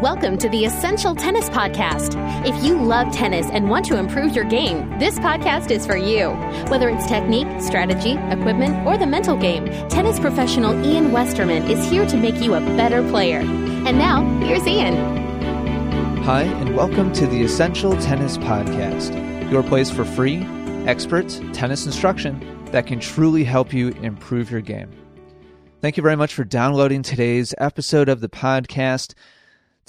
Welcome to the Essential Tennis Podcast. If you love tennis and want to improve your game, this podcast is for you. Whether it's technique, strategy, equipment, or the mental game, tennis professional Ian Westerman is here to make you a better player. And now, here's Ian. Hi, and welcome to the Essential Tennis Podcast, your place for free, expert tennis instruction that can truly help you improve your game. Thank you very much for downloading today's episode of the podcast.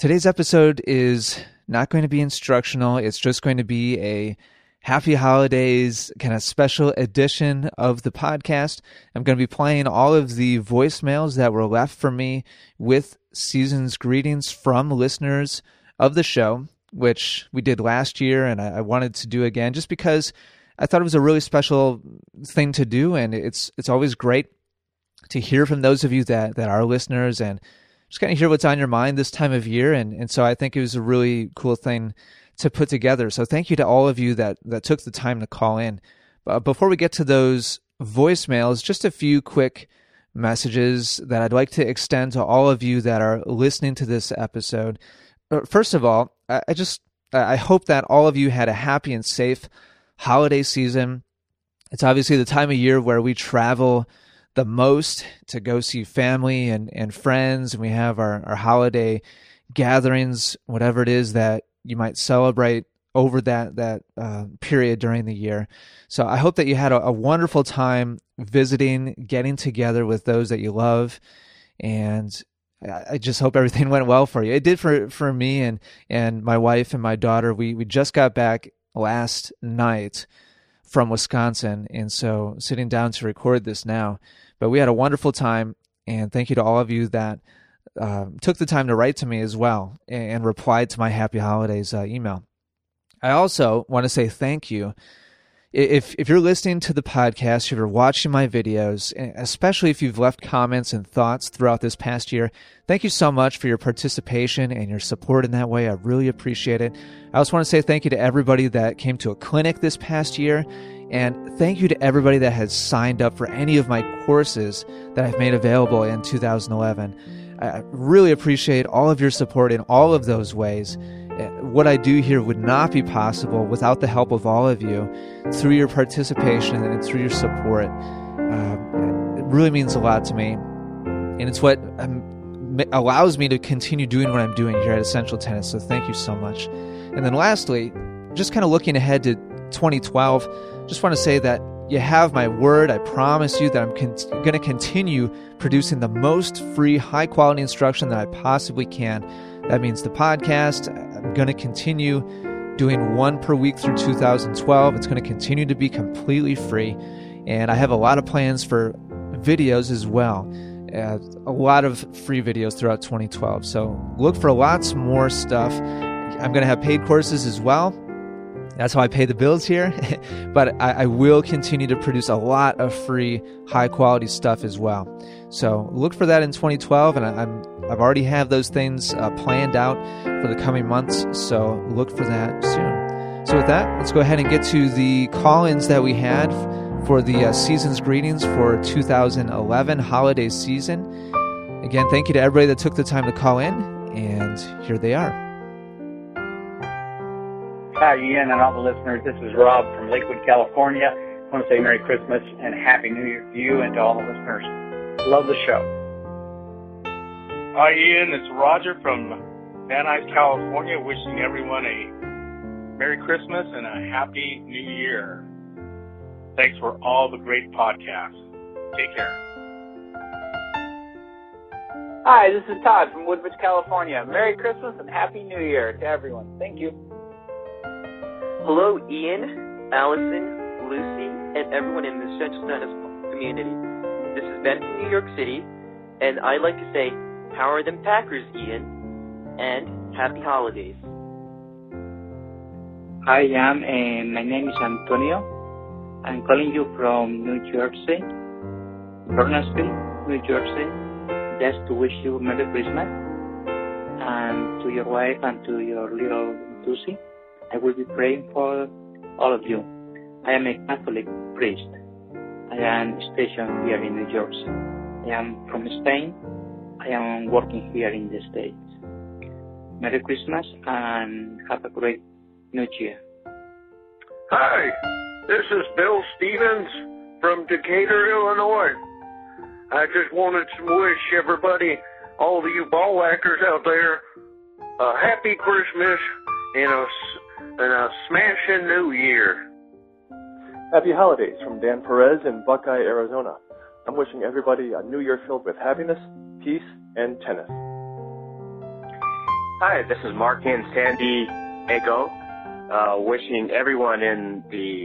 Today's episode is not going to be instructional. It's just going to be a happy holidays kind of special edition of the podcast. I'm going to be playing all of the voicemails that were left for me with season's greetings from listeners of the show, which we did last year and I, wanted to do again just because I thought it was a really special thing to do and it's it's always great to hear from those of you that that are listeners and just kind of hear what's on your mind this time of year. And, and so I think it was a really cool thing to put together. So thank you to all of you that, that took the time to call in. But before we get to those voicemails, just a few quick messages that I'd like to extend to all of you that are listening to this episode. Uh, first of all, I just I hope that all of you had a happy and safe holiday season. It's obviously the time of year where we travel the most to go see family and, and friends. And we have our, our holiday gatherings, whatever it is that you might celebrate over that that uh, period during the year. So I hope that you had a, a, wonderful time visiting, getting together with those that you love, and I just hope everything went well for you. It did for for me and and my wife and my daughter. We we just got back last night from Wisconsin, and so sitting down to record this now. But we had a wonderful time, and thank you to all of you that uh, took the time to write to me as well and, and replied to my Happy Holidays uh, email. I also want to say thank you. If if you're listening to the podcast, if you're watching my videos, eh, especially if you've left comments and thoughts throughout this past year, thank you so much for your participation and your support in that way. I really appreciate it. I also want to say thank you to everybody that came to a clinic this past year and thank you to everybody that has signed up for any of my courses that I've made available in 2011. I really appreciate all of your support in all of those ways. What I do here would not be possible without the help of all of you through your participation and through your support. Uh, it really means a lot to me. And it's what um, allows me to continue doing what I'm doing here at Essential Tennis. So thank you so much. And then lastly, just kind of looking ahead to 2012 just want to say that you have my word. I promise you that I'm con- going to continue producing the most free, high quality instruction that I possibly can. That means the podcast. I'm going to continue doing one per week through 2012. It's going to continue to be completely free. And I have a lot of plans for videos as well. Uh, a lot of free videos throughout 2012. So look for lots more stuff. I'm going to have paid courses as well. That's how I pay the bills here. but I, I, will continue to produce a lot of free, high quality stuff as well. So look for that in 2012, and I, am I've already have those things uh, planned out for the coming months. So look for that soon. So with that, let's go ahead and get to the call-ins that we had for the uh, season's greetings for 2011 holiday season. Again, thank you to everybody that took the time to call in, and here they are. Hi, Ian, and all the listeners. This is Rob from Lakewood, California. I want to say Merry Christmas and Happy New Year to you and to all the listeners. Love the show. Hi, Ian. It's Roger from Van Nuys, California, wishing everyone a Merry Christmas and a Happy New Year. Thanks for all the great podcasts. Take care. Hi, this is Todd from Woodbridge, California. Merry Christmas and Happy New Year to everyone. Thank you. Hello, Ian, Allison, Lucy, and everyone in the Essential Tennis community. This is Ben from New York City, and I'd like to say, Power them Packers, Ian, and Happy Holidays. Hi, Ian, and my name is Antonio. I'm calling you from New Jersey, Bernardsville, New Jersey, just to wish you Merry Christmas, and to your wife and to your little Lucy. I will be praying for all of you. I am a Catholic priest. I am stationed here in New Jersey. I am from Spain. I am working here in the States. Merry Christmas and have a great New Year. Hi, this is Bill Stevens from Decatur, Illinois. I just wanted to wish everybody, all of you ball whackers out there, a happy Christmas and a, and a smashing New Year. Happy holidays from Dan Perez in Buckeye, Arizona. I'm wishing everybody a new year filled with happiness, peace, and tennis. Hi, this is Mark in San Diego, uh, wishing everyone in the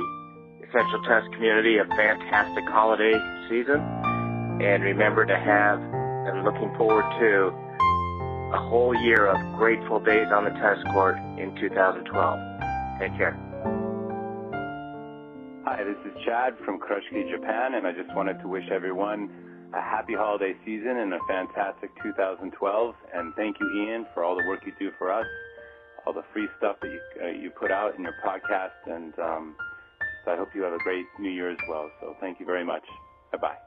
Essential Tennis community a fantastic holiday season. And remember to have and looking forward to a whole year of grateful days on the tennis court in 2012. Take care. Hi, this is Chad from Kurashiki, Japan, and I just wanted to wish everyone a happy holiday season and a fantastic 2012. And thank you, Ian, for all the work you do for us, all the free stuff that you uh, you put out in your podcast, and um, just, I hope you have a great New Year as well. So thank you very much. Bye bye.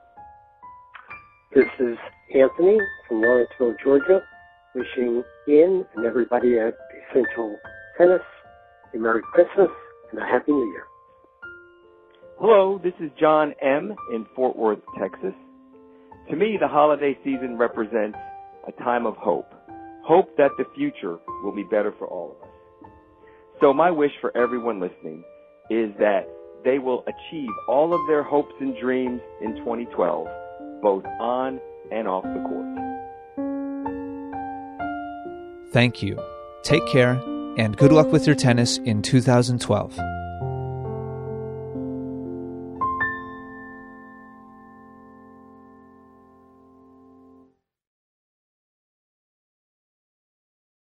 This is Anthony from Lawrenceville, Georgia, wishing Ian and everybody at Essential Tennis a Merry Christmas and a Happy New Year. Hello, this is John M. in Fort Worth, Texas. To me, the holiday season represents a time of hope. Hope that the future will be better for all of us. So my wish for everyone listening is that they will achieve all of their hopes and dreams in 2012, both on and off the court. Thank you. Take care, and good luck with your tennis in 2012.